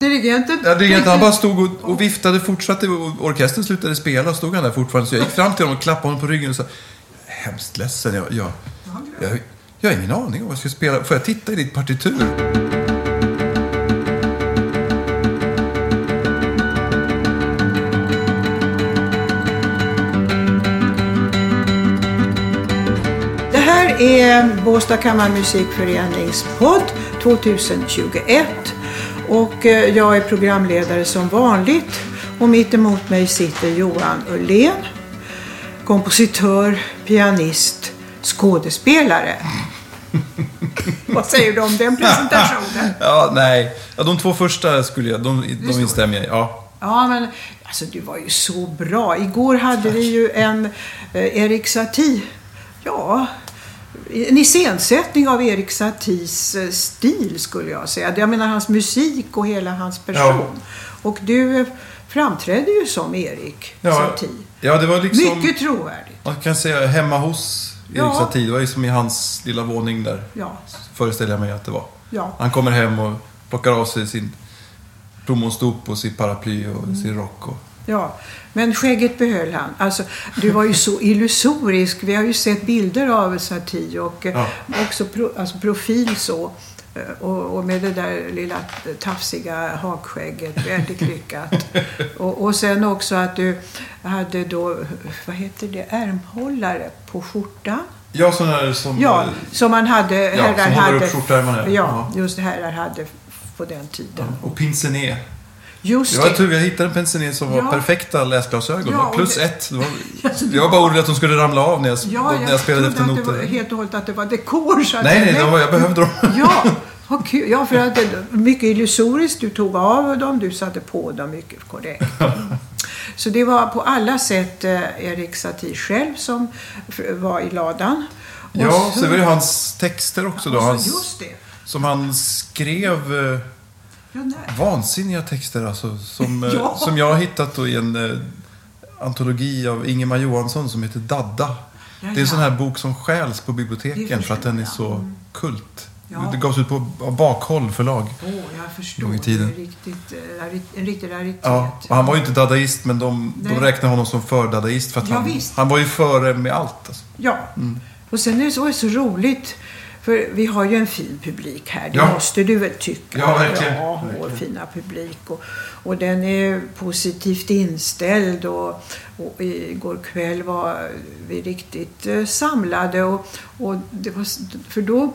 Dirigenten? Ja, dirigenten han bara stod och, och viftade, fortsatte och orkestern slutade spela. Stod han där fortfarande. Så jag gick fram till honom och klappade honom på ryggen och sa Hemskt ledsen, jag, jag, jag, jag har ingen aning om vad jag ska spela. Får jag titta i ditt partitur? Det här är Båstad kammarmusikförenings podd 2021 och eh, jag är programledare som vanligt och mitt emot mig sitter Johan Ullén, kompositör, pianist, skådespelare. Vad säger du om den presentationen? Ja, nej. Ja, de två första skulle jag, de, de instämmer jag i. Ja. Ja, men alltså du var ju så bra. Igår hade vi ju en eh, Erik Satie, ja, en iscensättning av Erik Saties eh, stil skulle jag säga. Jag menar hans musik och hela hans person. Och du eh, framträdde ju som Erik Ja, Satie. ja, det var liksom... Mycket trovärdigt. Man kan säga hemma hos Erik Ja. Satie. Det var ju som i hans lilla våning där. Ja, Föreställer jag mig att det var. ja. Han kommer hem och plockar av sig sin plommonstop och sitt paraply och Mm. sin rock. Och... Ja, men skägget behöll han. Alltså, du var ju så illusorisk. Vi har ju sett bilder av Satie och eh, Ja. också pro, alltså profil så. Eh, Och, och med det där lilla tafsiga hakskägget. Väldigt lyckat. och, och sen också att du hade då, vad heter det, ärmhållare på skjortan. Ja, sådana där som... Ja, som man hade, Ja, herrar som håller hade. upp skjortärmarna, ja. Ja, just herrar hade på den tiden. Och pincené. Just Det var det. tur, jag hittade en pincené som var Ja. perfekta läsglasögon. Ja, var plus det- ett. Var... Jag var bara orolig att de skulle ramla av när jag, Ja, när jag spelade efter trodde att det var noter. helt och hållet att det var dekor. Så att Nej, nej, var, jag behövde dem. Ja. Ja, för att det mycket illusoriskt. Du tog av dem, du satte på dem mycket korrekt. Så det var på alla sätt eh, Erik Satie själv som var i ladan. Och Ja, så var det hans texter också då. och så- Hans, Just det. som han skrev eh, Ja, vansinniga texter alltså. Som, eh, Ja. som jag har hittat då i en eh, antologi av Ingemar Johansson som heter Dadda. Ja, Det är en sån här bok som stjäls på Det biblioteken för att den är så. Mm. kult. Det gavs ut på Bakhåll förlag. Åh, jag förstår. i tiden. Det är riktigt, eh, en riktig raritet. Ja, och han var ju inte dadaist men de, de Nej. räknade honom som för-dadaist för att han, han var ju före med allt. Alltså. Ja, Mm. och sen är det så, så roligt. För vi har ju en fin publik här. Det Ja. måste du väl tycka? Ja, verkligen. Ja, vår Verkligen. fina publik. Och, och den är positivt inställd. Och, och igår kväll var vi riktigt eh, samlade. Och, och det var, för då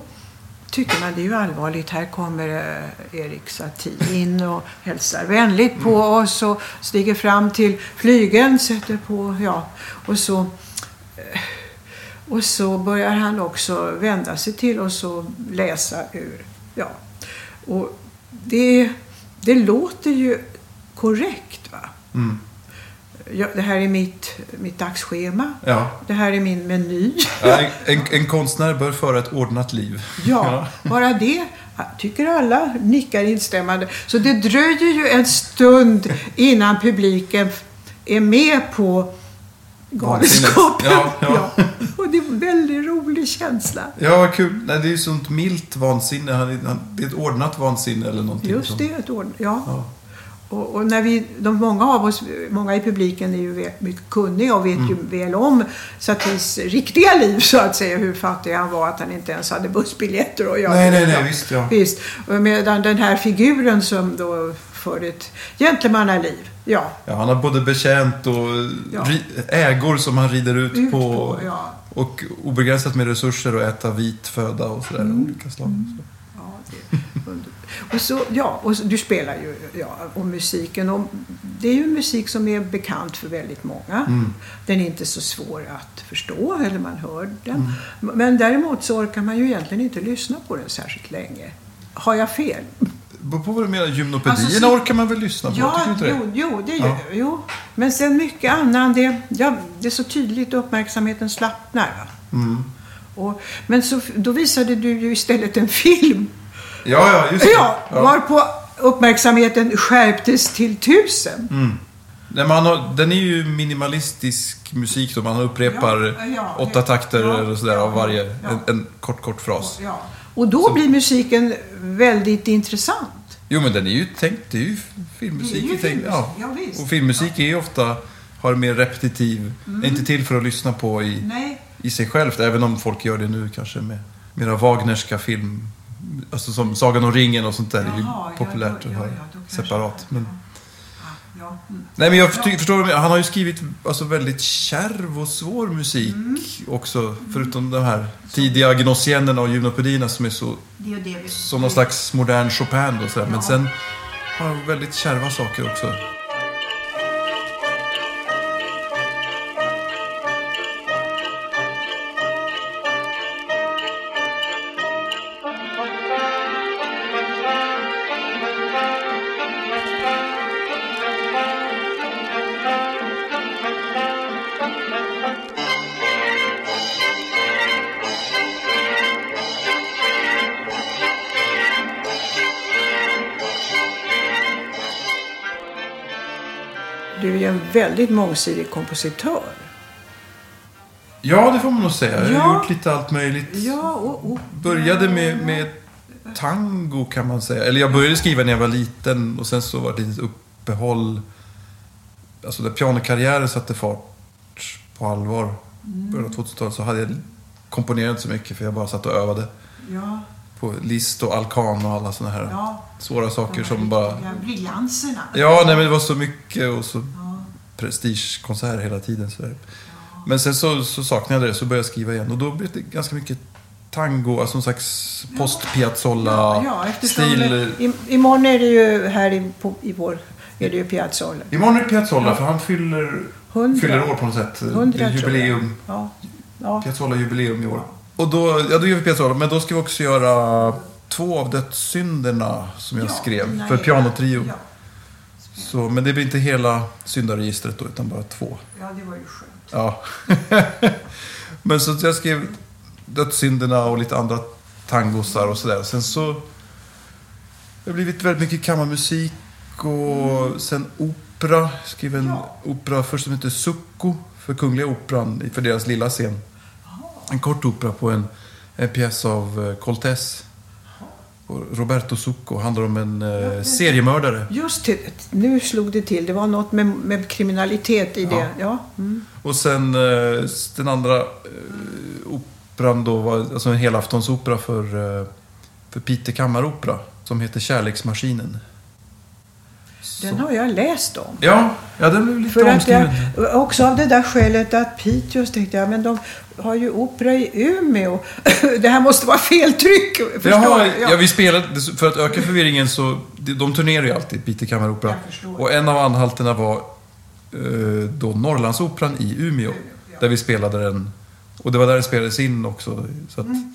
tycker man det är ju allvarligt. Här kommer eh, Erik Satie in och hälsar vänligt på Mm. oss och stiger fram till flygeln, sätter på, ja, och så eh, och så börjar han också vända sig till oss och läsa ur, ja. Och det, det låter ju korrekt va. Mm. Ja, det här är mitt, mitt dagsschema. Ja. Det här är min meny. Ja, en, en, konstnär bör föra ett ordnat liv. Ja, bara det tycker alla nickar instämmande. Så det dröjer ju en stund innan publiken är med på galenskapen. Ja, ja. Och det är en rolig känsla. Ja, kul. Nej, det är ju sånt milt vansinne. Han, han, det är ett ordnat vansinne eller någonting. Just som- det, ett ord. Ja. Ja. Och, och när vi, de, många av oss, många i publiken är ju mycket kunniga och vet ju väl om Saties riktiga liv så att säga. Hur fattig han var, att han inte ens hade bussbiljetter. Och jag, Nej, nej, nej, visst, ja. Visst. Medan den här figuren som då för ett gentlemannaliv. Ja, Ja, han har både betjänt och Ja. ägor som han rider ut, ut på. på, ja. Och obegränsat med resurser att äta vit föda och sådär. Mm. Olika slag. Så. Ja, och så, ja, och så, du spelar ju ja, och musiken. Och det är ju musik som är bekant för väldigt många. Mm. Den är inte så svår att förstå, eller man hör den. Mm. Men däremot så orkar man ju egentligen inte lyssna på den särskilt länge. Har jag fel? Beror på vad du menar. Gymnopedierna Alltså, så- orkar man väl lyssna på? Ja, inte jo, jo, det Ja. jo. Men sen mycket annan, det, ja, det är så tydligt uppmärksamheten slappnar. Mm. Och, men så, då visade du ju istället en film. Ja, ja, just det. Ja, varpå uppmärksamheten skärptes till tusen. Mm. Nej, man har, den är ju minimalistisk musik då. Man upprepar Ja, ja, åtta takter ja, eller sådär av ja, varje. ja. En, en kort, kort fras. Ja. Och då blir musiken väldigt intressant. Jo, men den är ju tänkt, det är ju filmmusik. Det är ju filmmusik, ja. ja. Och filmmusik är ju ofta, har mer repetitiv, är inte till för att lyssna på i, Nej. i sig självt. Även om folk gör det nu kanske med mera Wagnerska film. Alltså som Sagan om ringen och sånt där. är ju Jaha, ja, populärt då- att ja, höra ja, då kanske- separat. Men, Ja. Mm. nej, men jag förstår, han har ju skrivit alltså, väldigt kärv och svår musik Mm. också. Förutom de här tidiga gnossiennerna och gymnopedierna som är så Det är det vi... som någon slags modern Chopin då, sådär. Men Ja. sen har han väldigt kärva saker också. Väldigt mångsidig kompositör. Ja, det får man nog säga. Jag har Ja. gjort lite allt möjligt. Ja, och, och Började med, med tango kan man säga. Eller jag började skriva när jag var liten och sen så var det ett uppehåll. Alltså när pianokarriären satte fart på allvar. Början av 2000-talet så hade jag komponerat så mycket för jag bara satt och övade. Ja, På list och alkan och alla sådana här ja. svåra saker som bara... Briljanserna. Ja, nej men det var så mycket och så Ja. Prestigekonserter hela tiden. Så där. Men sen så, så saknade jag det, så började jag skriva igen. Och då blev det ganska mycket tango, alltså någon slags Ja, post-piazzolla-stil. eftersom i, imorgon är det ju här i, på, i vår är det ju Piazzolla. Imorgon är det Piazzolla, för han fyller, Hundra. fyller år på något sätt. Hundra, det är jubileum. Ja. ja. Piazzolla-jubileum i år. Och då, ja, då gör vi Piazzolla, men då ska vi också göra två av dödssynderna som jag Ja, skrev för pianotrio. Ja. Så, men det blir inte hela syndaregistret då, utan bara två. ja, det var ju skönt. Ja. Men så jag skrev Dödssynderna och lite andra tangosar och sådär. Sen så har det blivit väldigt mycket kammarmusik och sen opera. Jag skrev en Ja. opera först som heter Succo för Kungliga Operan för deras lilla scen. En kort opera på en, en pjäs av eh, Coltès. Och Roberto Succo handlar om en eh, seriemördare. Just det, nu slog det till. Det var något med, med kriminalitet i det. Ja. Ja. Mm. Och sen eh, den andra eh, operan då var alltså en helaftonsopera för, eh, för Piteå kammaropera som heter Kärleksmaskinen. Den har jag läst om. Ja, ja den blev lite För att jag, också av det där skälet att Piteå tänkte jag, men de har ju opera i Umeå. det här måste vara fel tryck. Förstår Jaha, du? ja. vi spelade, för att öka förvirringen så, de, turnerar ju alltid Piteå kammaropera. Och en av anhalterna var eh, då Norrlandsoperan i Umeå. Ja. Där vi spelade den. Och det var där den spelades in också. Så att, Mm.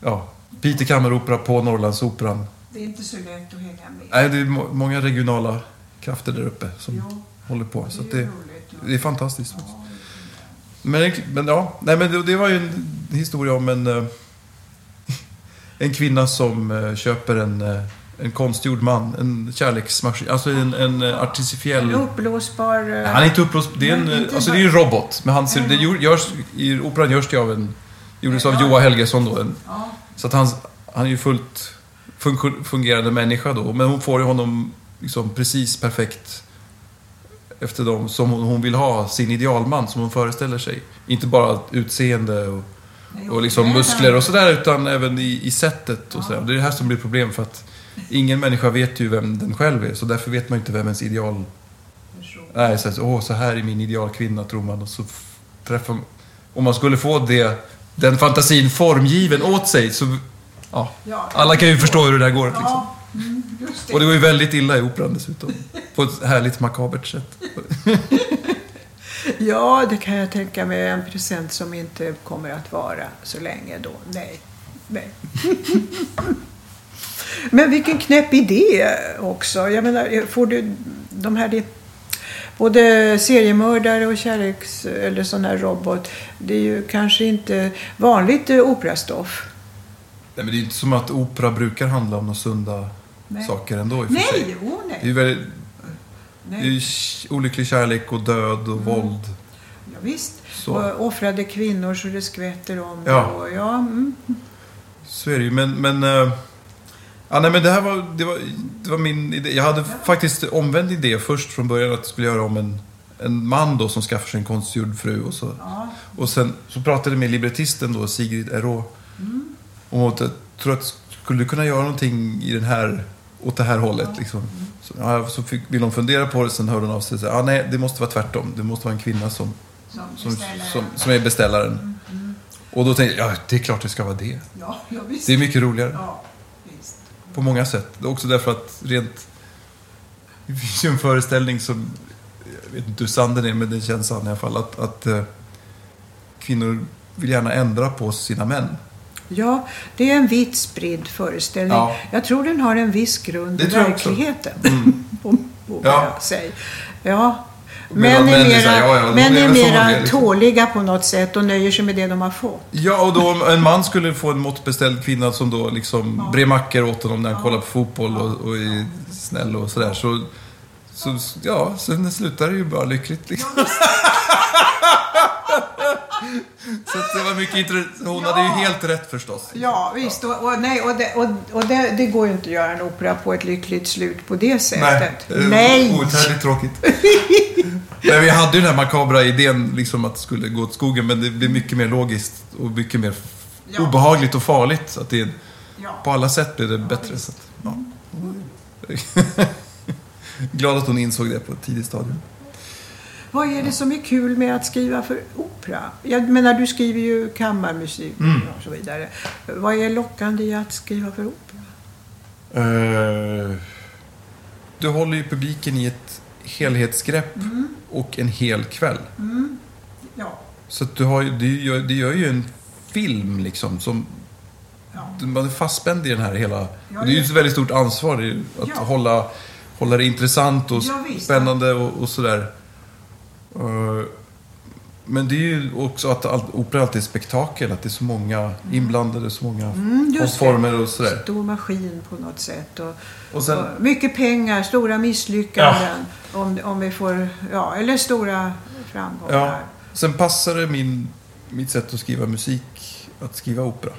ja, Piteå kammaropera på Norrlandsoperan. Det är inte så lätt att hänga med. Nej, det är må- många regionala krafter där uppe som Jo, håller på. Så det är det, roligt. det är fantastiskt. Men, men ja, nej, men det, det var ju en historia om en, eh, en kvinna som eh, köper en, eh, en konstgjord man, en kärleksmaskin, alltså en, en artificiell... En uppblåsbar... Nej, Han är inte uppblåst, det är en, inte alltså bara- det är en robot. Men han ser, det görs, I operan görs det av en, gjordes av Ja. Joa Helgesson då. En, Ja, så att han, han är ju fullt fungerande människa då. Men hon får ju honom liksom precis perfekt efter dem som hon, vill ha sin idealman som hon föreställer sig. Inte bara utseende och, nej, och liksom nej, muskler och sådär utan även i, i sättet och sådär. Det är det här som blir problem för att ingen människa vet ju vem den själv är. Så därför vet man inte vem ens ideal är. Så, här, åh, så här är min idealkvinna tror man och så träffar man... Om man skulle få det, den fantasin formgiven åt sig så... Ja, alla kan ju förstå hur det där går. Liksom. Mm, det. Och det går ju väldigt illa i operan dessutom. På ett härligt makabert sätt. Ja, det kan jag tänka mig. En present som inte kommer att vara så länge då. Nej. Nej. Men vilken knäpp idé också. Jag menar, får du de här... Både seriemördare och kärleks... Eller sån här robot. Det är ju kanske inte vanligt operastoff. Nej, men det är ju inte som att opera brukar handla om några sunda Nej. saker ändå i och för sig. Nej, oh Det är nej. ju väldigt, det är nej. ju olycklig kärlek och död och våld. Ja, visst. Så. Och offrade kvinnor så det skvätter om. Ja. Och, ja, mm. Så är det ju. Men, men eh, Ja, nej, men det här var, det var, det var min idé. Jag hade faktiskt omvänd idé först från början att jag skulle göra om en, en man då som skaffar sig en konstgjord fru. Och, så. och sen så pratade jag med librettisten då, Sigrid Erå. Om att jag tror att skulle du kunna göra någonting i den här, åt det här hållet. Liksom. Så, ja, så fick, vill hon fundera på det, sen hörde hon av sig och sa, ja, nej, det måste vara tvärtom. Det måste vara en kvinna som, som, som, som är beställaren. Och då tänkte jag, ja, det är klart det ska vara det. Ja, ja. Det är mycket roligare. Ja, visst. På många sätt. Också därför att rent... Det finns ju en föreställning som... Jag vet inte hur sann den är, men den känns sann i alla fall. Att, att eh, kvinnor vill gärna ändra på sina män. Ja, det är en vitt spridd föreställning. Ja. Jag tror den har en viss grund Det i tror jag också. verkligheten. på, på Ja. säger. Ja. Men- Män är mera, här, ja, ja, män är är mera liksom. tåliga på något sätt och nöjer sig med det de har fått. Ja, och då om en man skulle få en måttbeställd kvinna som då liksom brer mackor åt honom när han kollar på fotboll och, och är snäll och sådär. Så, så, ja, sen slutar det ju bara lyckligt liksom. Så det var mycket intressant. Hon hade ju helt rätt förstås. Ja, visst. Och, och, nej, och, det, och, och det, det går ju inte att göra en opera på ett lyckligt slut på det sättet. eh, Nej. Outhärdligt tråkigt. men vi hade ju den här makabra idén liksom att det skulle gå åt skogen. Men det blir mycket mer logiskt och mycket mer Ja. obehagligt och farligt. Så att det, Ja. på alla sätt blir det bättre. Så att, ja. Glad att hon insåg det på ett tidigt stadium. Vad är det som är kul med att skriva för opera? Jag menar, du skriver ju kammarmusik Mm. och så vidare. Vad är lockande i att skriva för opera? Eh, du håller ju publiken i ett helhetsgrepp och en hel kväll. Ja. Så du har ju, det, gör, ju en film liksom som... Ja. Man är fastspänd i den här hela... Ja, det är ju ett väldigt stort ansvar att Ja. hålla, hålla det intressant och Ja, spännande och, och sådär. Eh, men det är ju också att all, opera alltid är spektakel. Att det är så många inblandade, så många Mm, former och sådär. Stor maskin på något sätt. Och, Och sen, och mycket pengar, stora misslyckanden. Om, om vi får, ja, eller stora framgångar. ja, sen passar det min, mitt sätt att skriva musik att skriva opera.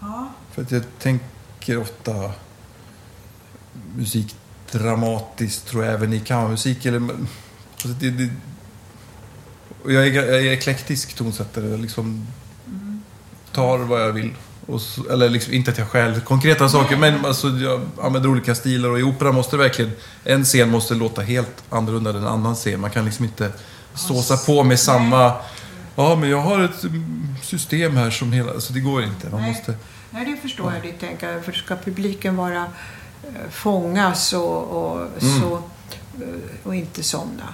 Ja. För att jag tänker ofta musik dramatiskt, tror jag, även i kammarmusik. Eller, alltså det, det, och jag, är, jag är eklektisk tonsättare. Jag liksom tar vad jag vill. Så, eller liksom, inte att jag stjäl konkreta saker, men alltså, jag använder olika stilar. Och i opera måste verkligen... En scen måste låta helt annorlunda än en annan scen. Man kan liksom inte såsa på med samma... Ja, men jag har ett mm, system här som hela... Alltså det går inte. Man Nej. måste... Nej, det förstår jag ditt tänkande. För ska publiken vara eh, fångas och, och, Mm. så, eh, och inte somna.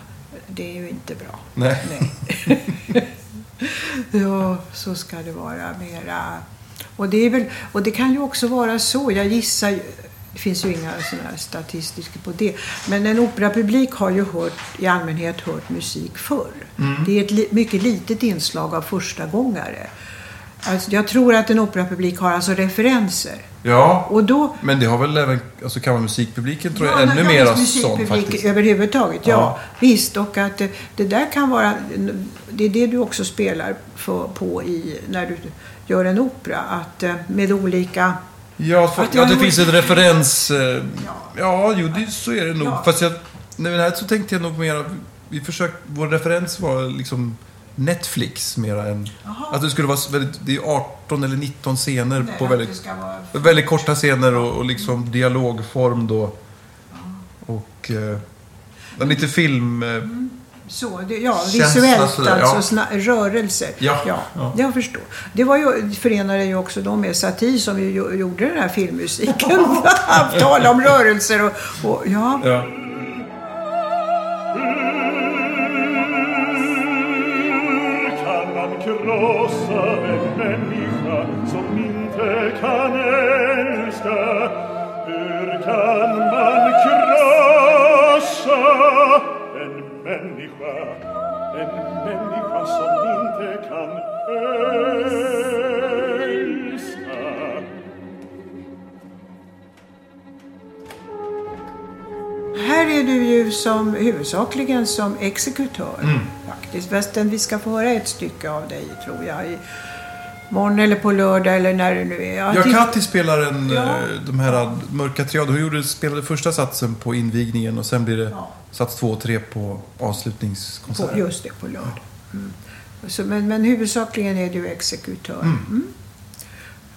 Det är ju inte bra. Nej. Nej. ja, så ska det vara mera. Och det, är väl, och det kan ju också vara så, jag gissar, ju- det finns ju inga sådana statistiker på det, men en operapublik har ju hört, i allmänhet hört musik förr. Det är ett li, mycket litet inslag av första gångare. Alltså, jag tror att en operapublik har alltså referenser. Ja, Och då men det har väl även alltså kammarmusikpubliken tror jag Ja, ännu men mera dagens sån musikpublik faktiskt. Överhuvudtaget, ja. Ja. Visst, och att det, där kan vara... Det är det du också spelar för, på i, när du gör en opera. Att eh, med olika... Ja, för, Att ja jag det finns en referens. eh, Ja. Ja, jo, det, så är det nog. Ja. Fast jag, det här så tänkte jag nog mer... Vi försökte, vår referens var liksom Netflix mera än... Jaha. Att det skulle vara väldigt, det är 18 eller 19 scener Nej, på väldigt, vara... väldigt korta scener och, och liksom dialogform då. Och... Eh, lite film... Eh, Så, det, ja, visuellt sådär, alltså, ja. sna, rörelser. Ja, ja, ja. jag förstår. Det var ju, förenade ju också då med satir som ju gjo- gjorde den här filmmusiken. Tala om rörelser och, och ja. ja. Som, huvudsakligen som exekutör. Mm. Faktiskt. Fastän vi ska få höra ett stycke av dig, tror jag, i, Imorgon eller på lördag eller när det nu är. Ja, titt- Katti spelar en, Ja. eh, de här mörka triader. Hon gjorde, spelade första satsen på invigningen och sen blir det Ja. sats två och tre på avslutningskonserten. just det, på lördag. Mm. Så, men, men huvudsakligen är du exekutör. Mm.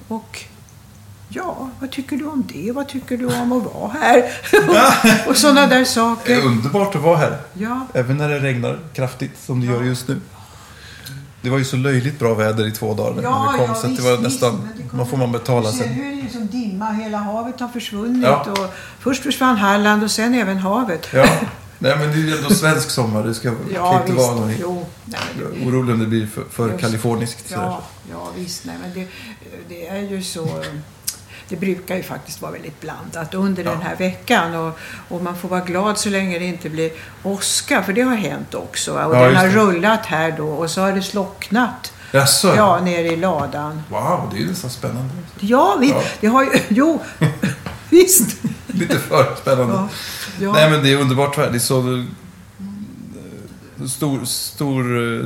Och ja, vad tycker du om det? Vad tycker du om att vara här? och, och sådana där Det är saker. underbart att vara här. Ja, Även när det regnar kraftigt som det gör just nu. Det var ju så löjligt bra väder i två dagar när Ja, vi kom ja, så att det visst, var visst, nästan, det man får man betala Sen är det ju som dimma, hela havet har försvunnit. Ja. Och först försvann Halland och sen även havet. Ja, nej men det är ju ändå svensk sommar. Det ska kan Ja, inte visst. vara någon Jo, nej, det, orolig om det blir för, för kaliforniskt. ja, ja, visst. Nej, men det, det är ju så... Det brukar ju faktiskt vara väldigt blandat under den här veckan. Och, och man får vara glad så länge det inte blir åska, för det har hänt också. Och Ja, den har rullat här då och så har det slocknat. Jaså? Ja, nere i ladan. Wow, det är ju nästan spännande. Ja, visst. Ja. Det har ju... Jo, visst. Lite för spännande. Ja, ja. Nej men det är underbart. Det är så eh, stor, stor eh,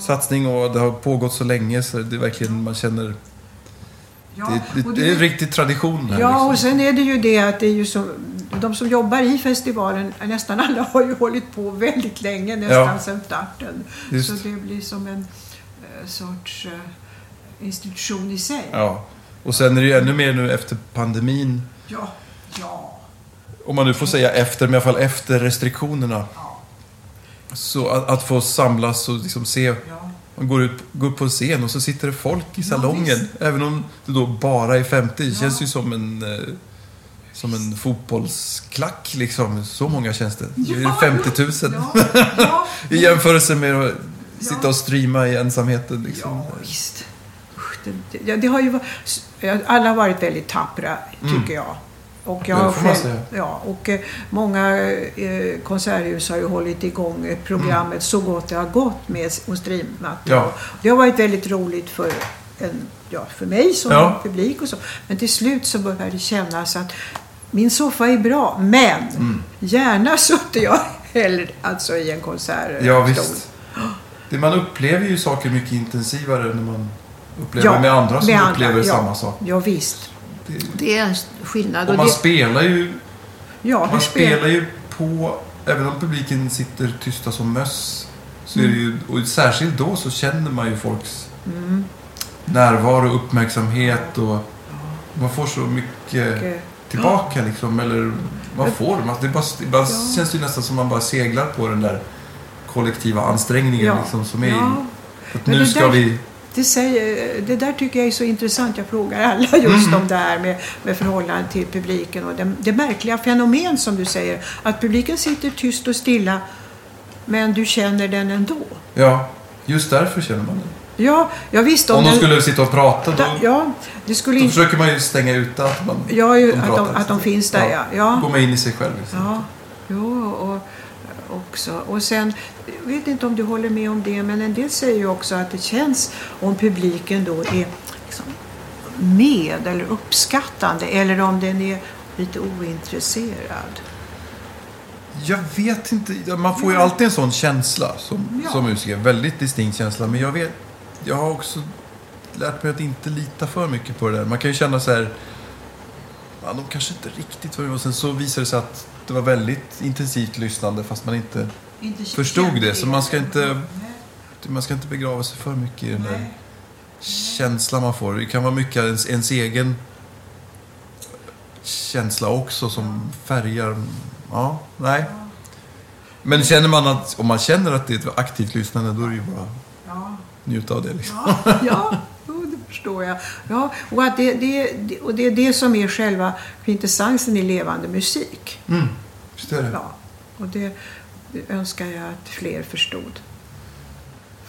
satsning och det har pågått så länge så det är verkligen man känner Ja, det, det, det är en riktig tradition här. Ja, liksom. och sen är det ju det att det är ju så, de som jobbar i festivalen, nästan alla har ju hållit på väldigt länge, nästan Ja. sedan starten. Just. Så det blir som en eh, sorts eh, institution i sig. Ja. Och sen är det ju ännu mer nu efter pandemin. Ja, ja, Om man nu får säga efter, men i alla fall efter restriktionerna. ja, Så att, att få samlas och liksom se. ja. Man går, ut, går upp på en scen och så sitter det folk i Ja, salongen. visst. Även om det då bara är 50. Det Ja. känns ju som en, eh, som en fotbollsklack liksom. Så många känns det. Det är Ja, 50 000. Ja, ja, I jämförelse med att sitta och streama i ensamheten. Liksom. Ja, visst. Det, det, ja, har ju varit, alla har varit väldigt tappra, tycker jag. Och jag Mm. Har själv, ja, och eh, många eh, konserthus har ju hållit igång eh, programmet så gott det har gått med och streamat. Mm. Ja. Det har varit väldigt roligt för, en, ja, för mig som Ja. publik och så. Men till slut så börjar det kännas att min soffa är bra, men Mm. gärna sutte jag hellre alltså i en konsertstol. Ja, visst. Det, man upplever ju saker mycket intensivare när man upplever Ja, med andra som med andra, upplever ja. samma sak. Ja, visst. Det, Det är en skillnad. och man det, spelar ju ja, Man hur spel- spelar ju på, även om publiken sitter tysta som möss, så är det ju, och särskilt då så känner man ju folks Mm. närvaro och uppmärksamhet och man får så mycket Okej. tillbaka liksom, eller man får, man, det bara, ibland Ja. känns det ju nästan som man bara seglar på den där kollektiva ansträngningen Ja. liksom, som är Ja. att Men nu ska där- vi... Det, säger, det där tycker jag är så intressant. Jag frågar alla just Mm. om det här med, med förhållande till publiken och det, det märkliga fenomen som du säger. Att publiken sitter tyst och stilla men du känner den ändå. Ja, just därför känner man det. Ja, jag visste Om de den- skulle sitta och prata då, Ja, det skulle då inte... försöker man ju stänga ut att man Ja, ju, de att, de, att de finns där, ja. ja. Gå med in i sig själv. Liksom. Ja, jo, och också. Och sen, jag vet inte om du håller med om det, men en del säger ju också att det känns om publiken då är liksom med eller uppskattande eller om den är lite ointresserad. Jag vet inte. Man får ju alltid en sån känsla som, Ja. som musiker. Väldigt distinkt känsla. Men jag vet, jag har också lärt mig att inte lita för mycket på det där. Man kan ju känna så här. Ja, de kanske inte riktigt var med. Och sen så visar det sig att det var väldigt intensivt lyssnande fast man inte, Inte Förstod det, så man ska inte- man ska inte begrava sig för mycket i den där känslan man får. Det kan vara mycket ens, ens egen känsla också som färgar. Ja, nej. Men känner man att, om man känner att det är ett aktivt lyssnande, då är det ju bara njuta av det. Liksom. ja, ja förstår jag. Ja, och, att det, det, och det är det som är själva kvintessensen i levande musik. Mm. Ja, och det, det önskar jag att fler förstod.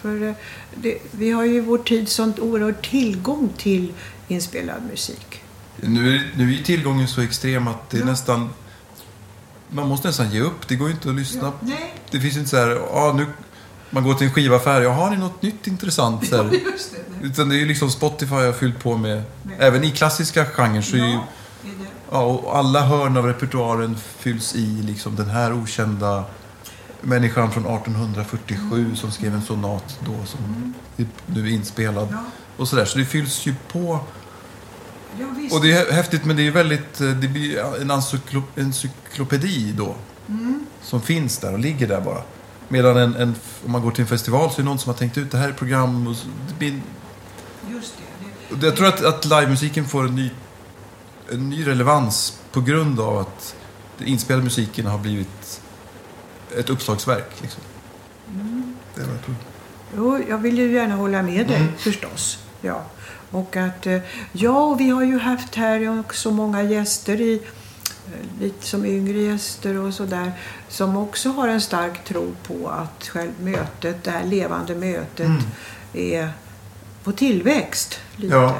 För eh, det, vi har ju i vår tid sånt oerhört tillgång till inspelad musik. Nu, är- nu är tillgången så extrem att det är Ja. nästan... Man måste nästan ge upp. Det går ju inte att lyssna. Nej, Det finns ju inte så här, ja, nu, man går till en skivaffär, ja, har ni något nytt intressant? Så här. just det. Utan det är ju liksom Spotify har fyllt på med, även i klassiska genrer så är ju, Ja, och alla hörn av repertoaren fylls i liksom den här okända människan från 1847 som skrev en sonat då som är nu är inspelad. och sådär. Så det fylls ju på. Och det är häftigt men det är väldigt, eh, det blir en encyklop- encyklopedi då. Som finns där och ligger där bara. Medan en, en, om man går till en festival så är det någon som har tänkt ut det här är program. Och det blir, Just det. det. och jag tror att, att livemusiken får en ny, en ny relevans på grund av att den inspelade musiken har blivit ett uppslagsverk. Liksom. Det är vad jag tror. Jo, jag vill ju gärna hålla med dig förstås. Ja. Och att, eh, ja, och vi har ju haft här också många gäster i eh, lite som yngre gäster och sådär som också har en stark tro på att själv mötet, det här levande mötet är på tillväxt. Lite. Ja.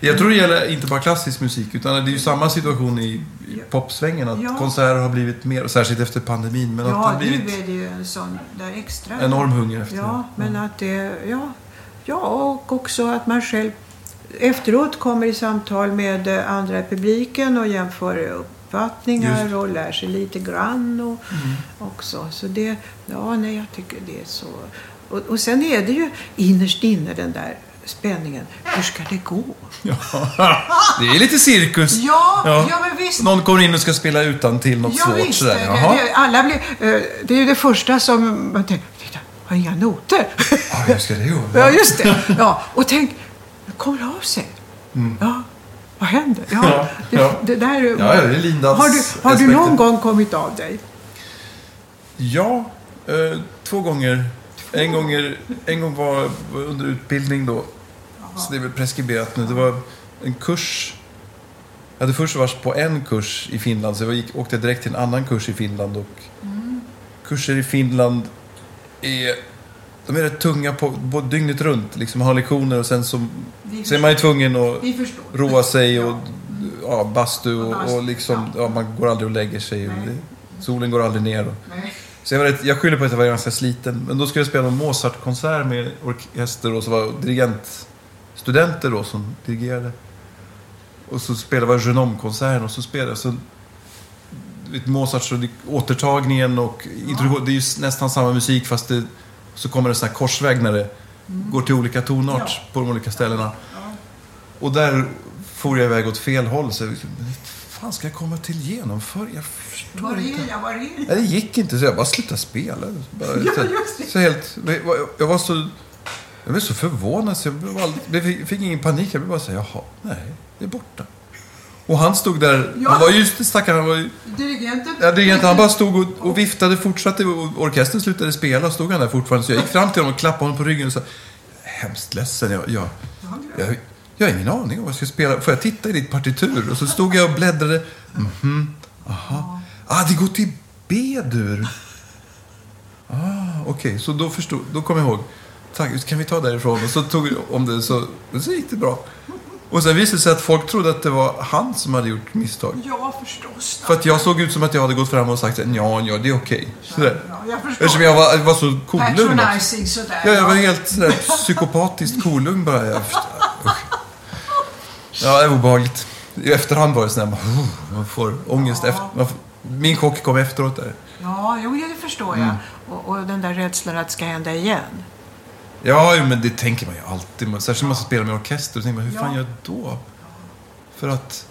Jag tror det gäller inte bara klassisk musik utan det är ju samma situation i, i Ja. popsvängen. Att Ja. konserter har blivit mer, särskilt efter pandemin, men att det Ja, har nu blivit är det ju en sån där extra. enorm hunger efter Ja, men att det, ja, ja, och också att man själv efteråt kommer i samtal med andra i publiken och jämför uppfattningar Just. och lär sig lite grann och Mm. också. Så det, ja, nej, jag tycker det är så. Och, och sen är det ju innerst inne den där spänningen. Hur ska det gå? Ja. Det är lite cirkus. Ja, ja, men visst. Någon kommer in och ska spela utan till något Ja, svårt visst. sådär. Det, Jaha. det, alla blir, eh, det är ju det första som man tänker. Titta, har inga noter. Ja, hur ska det gå? Ja, just det. Ja, och tänk, det kommer av sig. Ja, vad händer? Ja, Mm. Ja, det, ja. det där är... Ja, ja, det är Lindans har du, har du någon gång kommit av dig? Ja, eh, två gånger. En gång, är, en gång var under utbildning då. Så det är väl preskriberat nu. Det var en kurs. Jag hade först varit på en kurs i Finland. Så jag gick, åkte direkt till en annan kurs i Finland. Och Kurser i Finland är, de är rätt tunga på, både dygnet runt. Liksom, man har lektioner och sen så, så är man ju tvungen att roa sig och ja, bastu och, och liksom, ja. man går aldrig och lägger sig. Och det, solen går aldrig ner. Och. Så jag, var rätt, jag skyller på att jag var ganska sliten. Men då skulle jag spela en Mozart-konsert med orkester och så var dirigentstudenter då som dirigerade. Och så spelade jag Genome-konserten och så spelade jag så du vet, Mozart så det, återtagningen och introduktion, det är ju nästan samma musik fast det, så kommer det en sån här korsväg när det går till olika tonart Mm. Ja. på de olika ställena. Och där får jag iväg åt fel håll. Så jag, fan ska jag komma till genomför? Jag förstår Var är jag? Var är jag? Nej, det gick inte så jag bara slutade spela. Bara, Ja, så, just så helt, jag var så... Jag blev så förvånad så jag aldrig, jag fick ingen panik. Jag blev bara säga jaha, nej, det är borta. Och han stod där, Ja. han var ju stackaren, han var ju... Dirigenten? Ja, dirigenten, han bara stod och, och viftade, fortsatte och orkestern slutade spela och stod han där fortfarande. Så jag gick fram till honom och klappade honom på ryggen och sa Hemskt ledsen, jag, jag, jag, jag har ingen aning om vad jag ska spela. Får jag titta i ditt partitur? Och så stod jag och bläddrade. Mhm, aha. Ah, det går till B-dur. Ah, okej, så då förstod, då kom jag ihåg. Tack, kan vi ta därifrån? Och så tog vi om det, så, så gick det bra. Och sen visade det sig att folk trodde att det var han som hade gjort misstag. Ja, förstås. För att jag såg ut som att jag hade gått fram och sagt ja, ja, det är okej. Sådär. Ja, jag förstår. Eftersom jag var, var så kolugn. Patronizing sådär. Ja, jag var helt sådär psykopatiskt kolugn bara. Jag. Ja, det var obehagligt. I efterhand var det sådär, man, man får ångest. Ja. Efter, man min chock kom efteråt där. Ja, jo, det förstår Mm. jag. Och, och den där rädslan att det ska hända igen. Ja, men det tänker man ju alltid. Särskilt när man ska spela med orkester. Då tänker man, hur fan Ja. gör jag då? För att...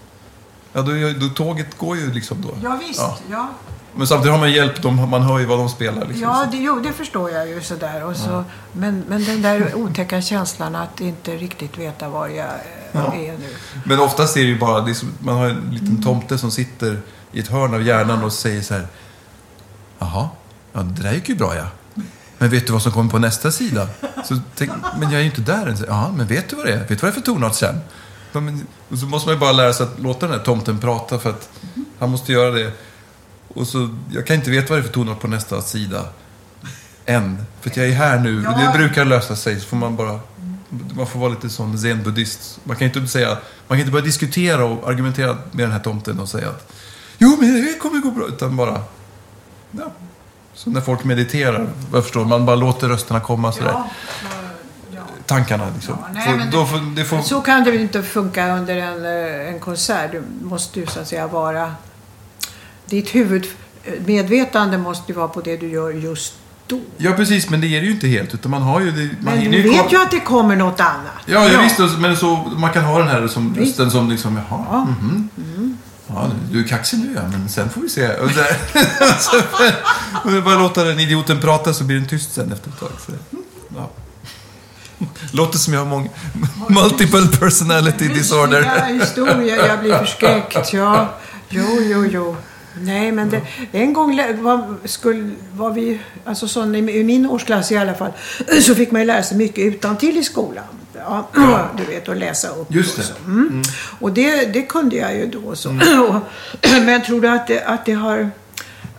Ja, då, då, tåget går ju liksom då. Ja, visst. Ja. Ja, Men samtidigt har man hjälp, de, man hör ju vad de spelar. Liksom. ja det, jo, det förstår jag ju sådär. Och så, men, men den där otäcka känslan att inte riktigt veta var jag Ja. är nu. Men oftast är det ju bara, det som, man har en liten tomte som sitter i ett hörn av hjärnan och säger så här. Jaha, ja, det där gick ju bra ja. Men vet du vad som kommer på nästa sida? Så tänk, men jag är ju inte där än. Ja, men vet du vad det är? Vet du vad det är för tonart sen? Och så måste man ju bara lära sig att låta den här tomten prata för att han måste göra det. Och så, jag kan inte veta vad det är för tonart på nästa sida. Än. För att jag är här nu. Ja. Det brukar lösa sig. Så får man bara... Man får vara lite sån zen-buddhist. Man kan inte säga... Man kan inte börja diskutera och argumentera med den här tomten och säga att Jo, men det kommer gå bra. Utan bara... Ja. Så när folk mediterar, jag förstår, man bara låter rösterna komma sådär. Ja, ja. Tankarna liksom. Ja, nej, då det- får, det får, Så kan det väl inte funka under en, eh, en konsert. Du måste ju så att säga vara... Ditt huvudmedvetande måste ju vara på det du gör just då? Ja, precis, men det är det ju inte helt. Utan man har ju... Det, man Men du vet ju att det kommer något annat. Ja, ja. visst. Men så, man kan ha den här som Visst. rösten som liksom, jaha, Ja. mhm. Ja, du är kaxig nu ja, men sen får vi se. Och så, bara låta den idioten prata så blir den tyst sen efter ett tag. Så, ja. Låter som jag har många... Multiple personality disorder. Ja, historia, jag blir förskräckt. Ja, jo, jo, jo. Nej, men det, en gång var, skulle, var vi, alltså sån, i min årsklass i alla fall, så fick man ju lära sig mycket utantill i skolan. Ja, du vet, och läsa upp. Just och det. så. Mm. Och det, det kunde jag ju då. Så. Och, men tror du att det, att det har...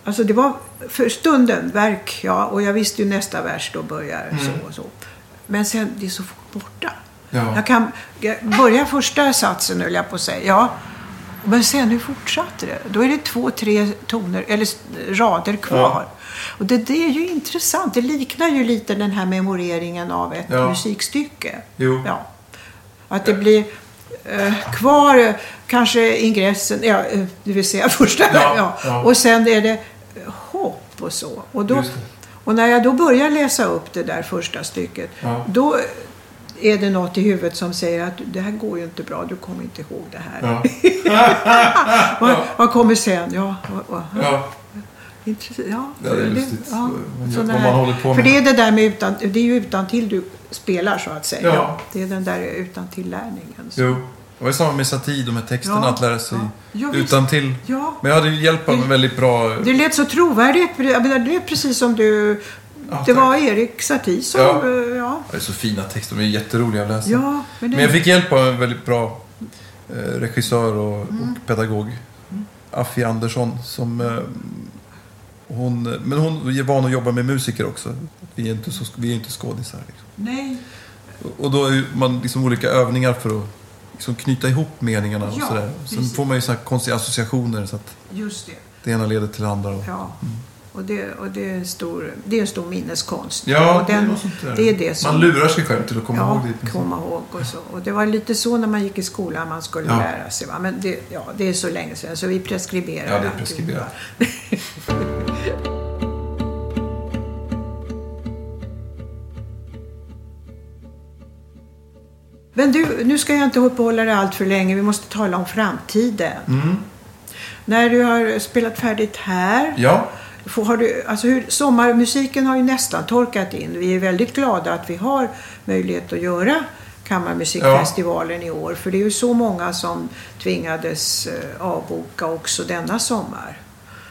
Alltså det var för stunden verk, ja. Och jag visste ju nästa vers då börjar så och så. Men sen, det är så fort borta. Ja. Jag kan jag börja första satsen, höll jag på att säga. Ja. Men sen, hur fortsatte det? Då är det två, tre toner, eller rader kvar. Och det, det är ju intressant. Det liknar ju lite den här memoreringen av ett Ja. musikstycke. Jo. Ja. Att det blir eh, kvar eh, kanske ingressen, ja, eh, det vill säga första. Ja, Ja, ja. Och sen är det hopp och så. Och, då, och när jag då börjar läsa upp det där första stycket, Ja. då är det något i huvudet som säger att det här går ju inte bra, du kommer inte ihåg det här. Ja. vad, vad kommer sen? Ja, Ja. Intressant. Ja, Ja, det är lustigt ja, sådana här- För det är det där med utan, det är ju utan till du spelar så att säga. Ja. Det är den där utan tillärningen. Jo. Det var samma med satir, de här texterna, Ja. att lära sig Ja. Utan till. Ja, Men jag hade ju hjälp av en väldigt bra... det lät så trovärdigt. Det är precis som du... Ja, det var Erik Satie som... Ja. eh, Ja, Det är så fina texter, de är jätteroliga att läsa. ja men det... Men jag fick hjälp av en väldigt bra eh, regissör och, Mm. och pedagog. Affi Andersson. Som, eh, hon, men hon är van att jobba med musiker också. Vi är inte, så, vi är inte skådisar. Liksom. Nej. Och då är ju man liksom olika övningar för att liksom knyta ihop meningarna och Ja, sådär. Sen precis. får man ju såna här konstiga associationer så att Just det. det ena leder till det andra. Och, Ja. Och det, och det, är en stor, det är en stor minneskonst. Ja, och den, det det är det som... Man lurar sig själv till att komma ihåg ja, det. komma ihåg och så. Och det var lite så när man gick i skolan man skulle Ja. lära sig. Va? Men det, ja, det är så länge sedan så vi preskriberar Ja, det är preskriberat. Men du, nu ska jag inte uppehålla dig allt för länge. Vi måste tala om framtiden. Mm. När du har spelat färdigt här. Ja, har du, alltså hur, sommarmusiken har ju nästan torkat in. Vi är väldigt glada att vi har möjlighet att göra Kammarmusikfestivalen i år. För det är ju så många som tvingades eh, avboka också denna sommar.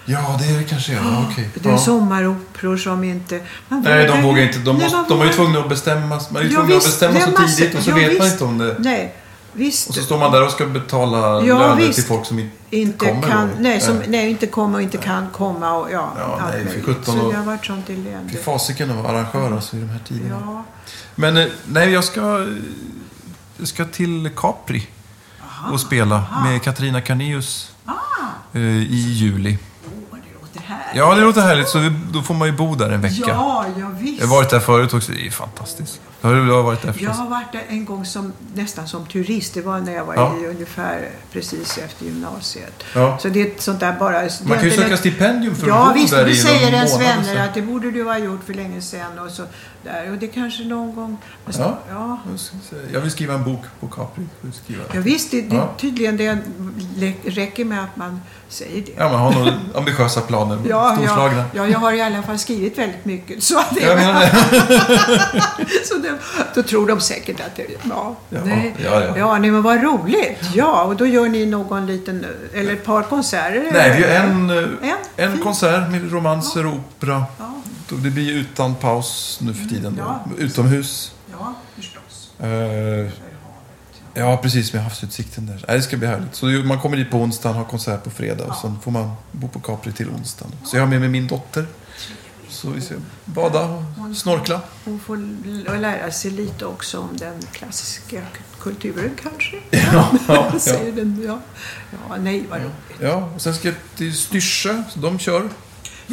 ja det är det kanske. Ja, okej. Det är Ja. sommaroperor som inte... Nej, de vågar inte. De, Nej, måste, man de är ju tvungna att bestämma. Man är ju Ja, tvungna att visst, bestämma så tidigt och så ja, vet man visst. inte om det. Nej, visst. Och så står man där och ska betala Ja, löner visst. till folk som inte, inte kommer. kan, då. nej, som, nej, inte kommer och inte kan komma och ja, Ja, allt nej, för. 17 Så och- det har varit sånt elände. Fy fasiken att vara arrangör alltså, i de här tiderna. Ja. Men eh, nej, jag ska, jag ska till Capri och spela med Katarina Carneus Ah, eh, i juli. åh, det låter här. Ja, det låter härligt. Så vi, då får man ju bo där en vecka. Ja, ja visst. Jag har varit där förut också. Det är fantastiskt. Har du har varit där Jag har varit där en gång som, nästan som turist. Det var när jag var Ja. i ungefär precis efter gymnasiet. Ja. Så det är ett sånt där bara... Man kan ju söka lätt- stipendium för Ja att bo visst, där i säger någon ens månad och vänner att det borde du ha gjort för länge sedan. Och, så där. och det kanske någon gång... Ja. ja. Jag vill skriva en bok på Capri. Skriva. Ja, visst, det, det, Ja. tydligen det räcker med att man säger det. Ja, man har nog ambitiösa planer. Ja, storslagna. ja, ja, jag har i alla fall skrivit väldigt mycket. Så, att det, Jag menar så det, då tror de säkert att det... Ja, Ja, nej. ja, ja. ja nej, men vad roligt. Ja, och då gör ni någon liten... Eller ett par konserter? Nej, vi en, eh, En? en Fint. konsert med romanser och opera. Ja, Det blir utan paus nu för tiden. Då. Ja. Utomhus. ja förstås. För havet, ja. ja, precis. Med havsutsikten där. Nej, det ska bli härligt. Så man kommer dit på onsdagen, har konsert på fredag och sen får man bo på Capri till onsdagen. Så jag har med mig min dotter. Så vi ska bada och snorkla. Hon får lära sig lite också om den klassiska kulturen kanske. Ja, ja, den, ja. ja, nej vad roligt. ja. Och sen ska jag till Styrsö. Så de kör.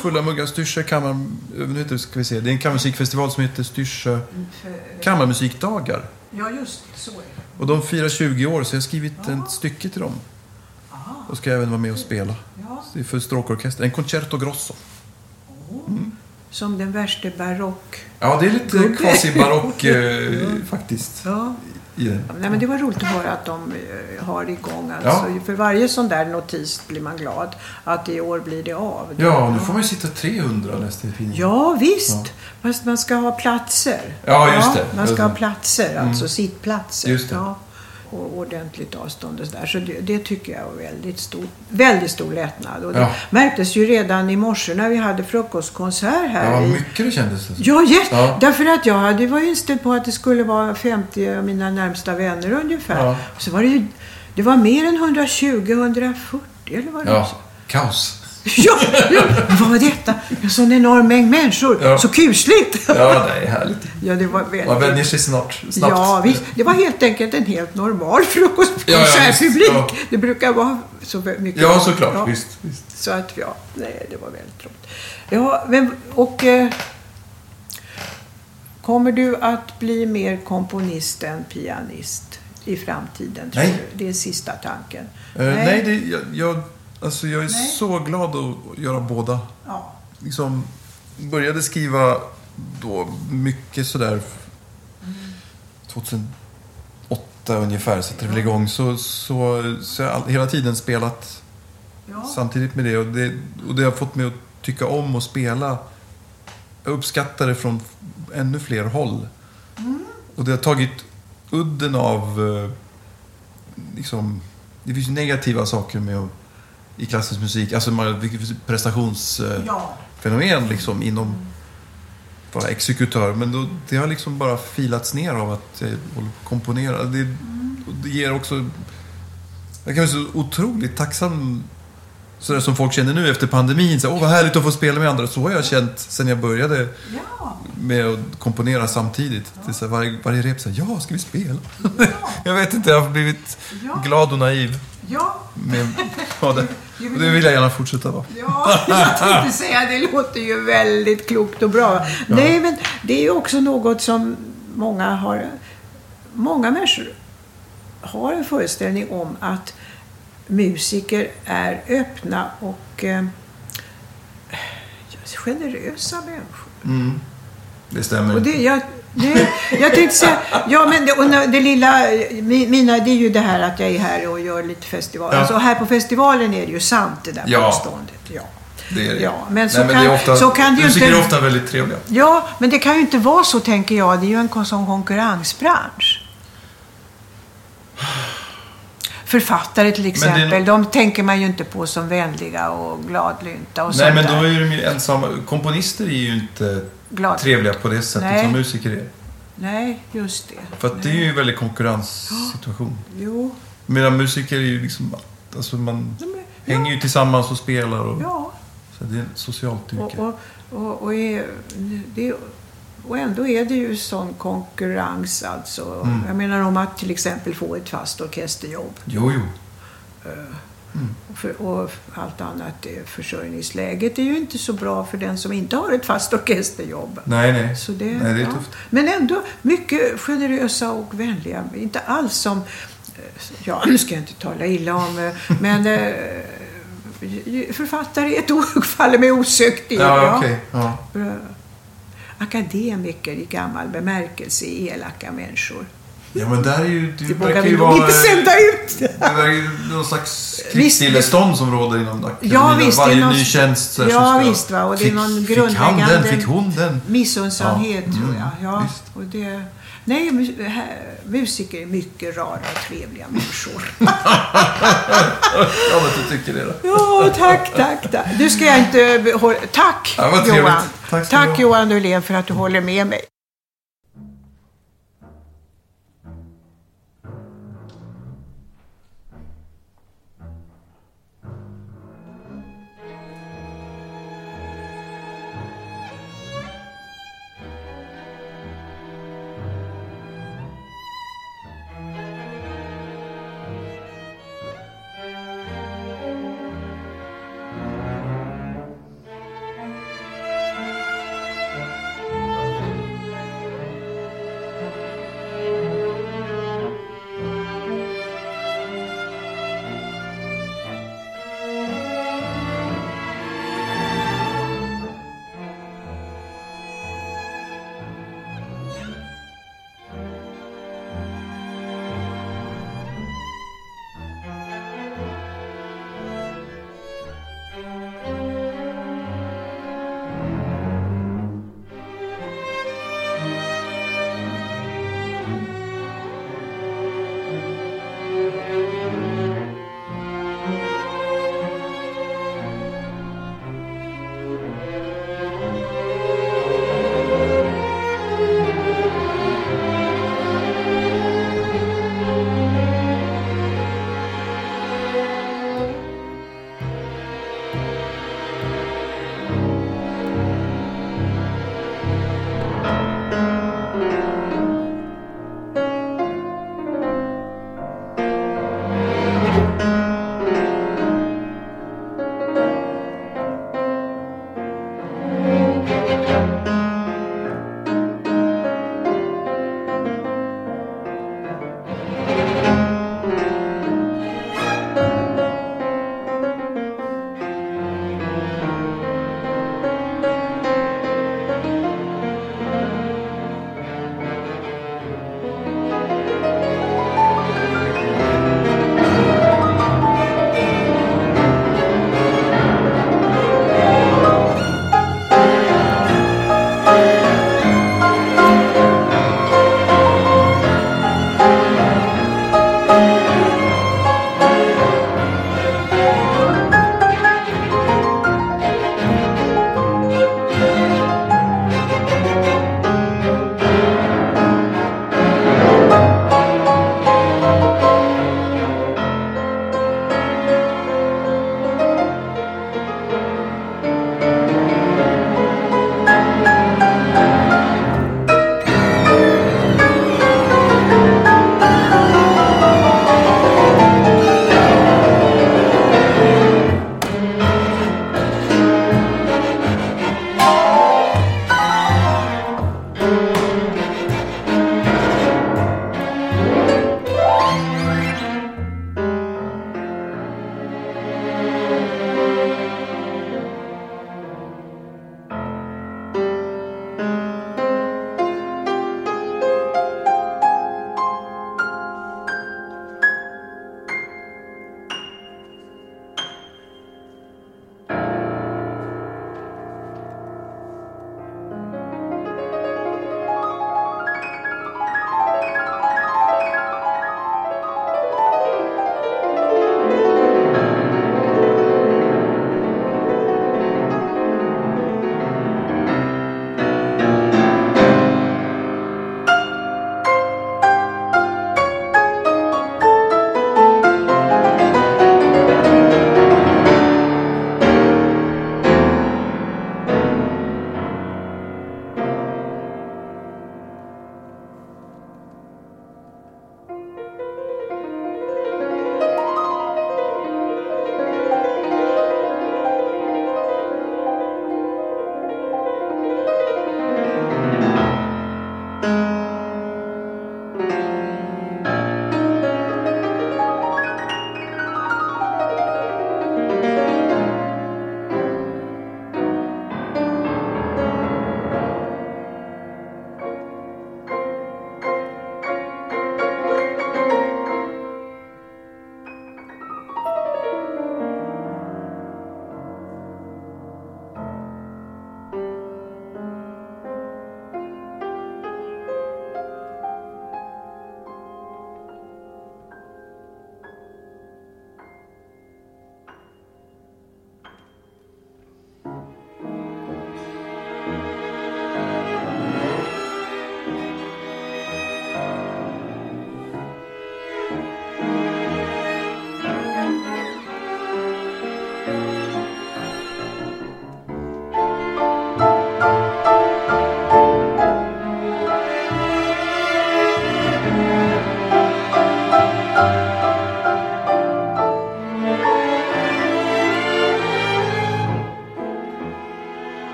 Fulla muggar Styrsö kammar... Nu heter det, ska vi se. Det är en kammarmusikfestival som heter Styrsö kammarmusikdagar. Ja, just. Så är det. Och de firar 20 år så jag har skrivit ett stycke till dem. Aha, Och ska även vara med och spela. ja. Det är för stråkorkester. En concerto grosso. Oh. Mm. som den värsta barock... Ja, det är lite quasi-barock eh, faktiskt. Ja. I den. Nej, men det var roligt att höra att de eh, har igång. Alltså. För varje sån där notis blir man glad att i år blir det av. Ja, nu får man ju sitta 300 nästan i tidningen. Ja, visst. Ja. Fast man ska ha platser. Ja, just det. Man ska ha Mm. platser, alltså sittplatser. Just det. Och ordentligt avstånd och sådär. Så det, det tycker jag var väldigt stor, väldigt stor lättnad. Och det Ja. märktes ju redan i morse när vi hade frukostkonsert här. Ja, i, mycket det kändes det. Ja, yes. Ja. därför att jag hade var inställd på att det skulle vara 50 av mina närmsta vänner ungefär. Ja. Så var det ju, det var mer än 120-140 eller vad det var. Ja, kaos. Ja, ja, vad var detta? En sån enorm mängd människor. Ja. Så kusligt! Ja, det är härligt. Ja, det var väldigt... Man vänjer sig snart, snabbt. Ja, visst. Det var helt enkelt en helt normal Ja, ja, frukostkonsertpublik. visst, ja. Det brukar vara så mycket. Ja, såklart. Ja. Visst, visst. Så att, ja, nej, det var väldigt roligt. Ja, men, och... Eh, kommer du att bli mer komponist än pianist i framtiden? Tror Nej. Du? Det är sista tanken. Eh, nej, det, jag, jag, alltså jag är Nej. så glad att göra båda. Ja. Liksom, började skriva då mycket sådär 2008 ungefär satte det väl igång. Så, så, så jag har all- hela tiden spelat Ja. samtidigt med det och, det. och det har fått mig att tycka om att spela. Jag uppskattar det från ännu fler håll. Och det har tagit udden av... eh, Liksom, det finns ju negativa saker med att, i klassisk musik. Alltså vilket prestationsfenomen Ja. liksom inom vara exekutör. Men då, det har liksom bara filats ner av att jag håller på att komponera. Det, och det ger också... Jag kan vara så otroligt tacksam sådär som folk känner nu efter pandemin. Så, Åh, vad härligt att få spela med andra. Så har jag känt sen jag började Ja. med att komponera samtidigt. Det är så här, varje, varje rep så här, ja, ska vi spela? jag vet inte, jag har blivit Ja. glad och naiv Ja. med ja, det. Det vill jag gärna fortsätta vara. Ja, jag tänkte säga det låter ju väldigt klokt och bra. Nej, men det är ju också något som många har... Många människor har en föreställning om att musiker är öppna och eh, generösa människor. Mm. Det stämmer. Och det, jag, det, jag tänkte säga, ja men det, och det lilla, mi- mina, det är ju det här att jag är här och gör lite festival. Ja. Alltså här på festivalen är det ju sant det där Ja. påståendet. Ja. det är det. Ja, men så Nej, men kan- det ofta, så kan det ju musiker inte- är ofta väldigt trevliga. ja, men det kan ju inte vara så tänker jag. Det är ju en sån konkurrensbransch. Författare till det exempel, nog- de tänker man ju inte på som vänliga och gladlynta och Nej, men då där. är de ju ensamma. Komponister är ju inte Glad. trevliga på det sättet Nej. som musiker är. Nej, just det. För att det är ju en väldigt konkurrenssituation. Jo. Medan musiker är ju liksom... Alltså man men- hänger ju tillsammans och spelar. Och, Ja, Så det är ett socialt yrke. Och, och, och, och, är, det, och ändå är det ju sån konkurrens alltså. Mm. Jag menar om att till exempel få ett fast orkesterjobb. Jo, jo. Och, för, och allt annat. Försörjningsläget är ju inte så bra för den som inte har ett fast orkesterjobb. Nej, nej. Så det, nej, det är ja. tufft. Men ändå mycket generösa och vänliga. Inte alls som... eh, Ja, nu ska jag inte tala illa om... eh, Men eh, författare är ett ord faller mig osökt in. Ja, okej. Ja. Akademiker i gammal bemärkelse är elaka människor. Ja, men där är ju... Det Det vågar verkar ju vara... inte sända ut. Det verkar ju någon slags krigsstillestånd som råder inom akademin. Ja, visst, Varje någon- ny tjänst så här, Ja, som ska... visst, va, och det är fick, någon Fick han grundläggande- den? Fick hon den? Missunnsamhet Ja, tror mm, jag. Ja, visst. och det, nej, musiker är mycket rara och trevliga människor. Ja, men du tycker det då. Ja, tack, tack, tack. Du ska jag inte... Tack, Ja. Johan. Tack tack ha. Johan Dulén för att du håller med mig.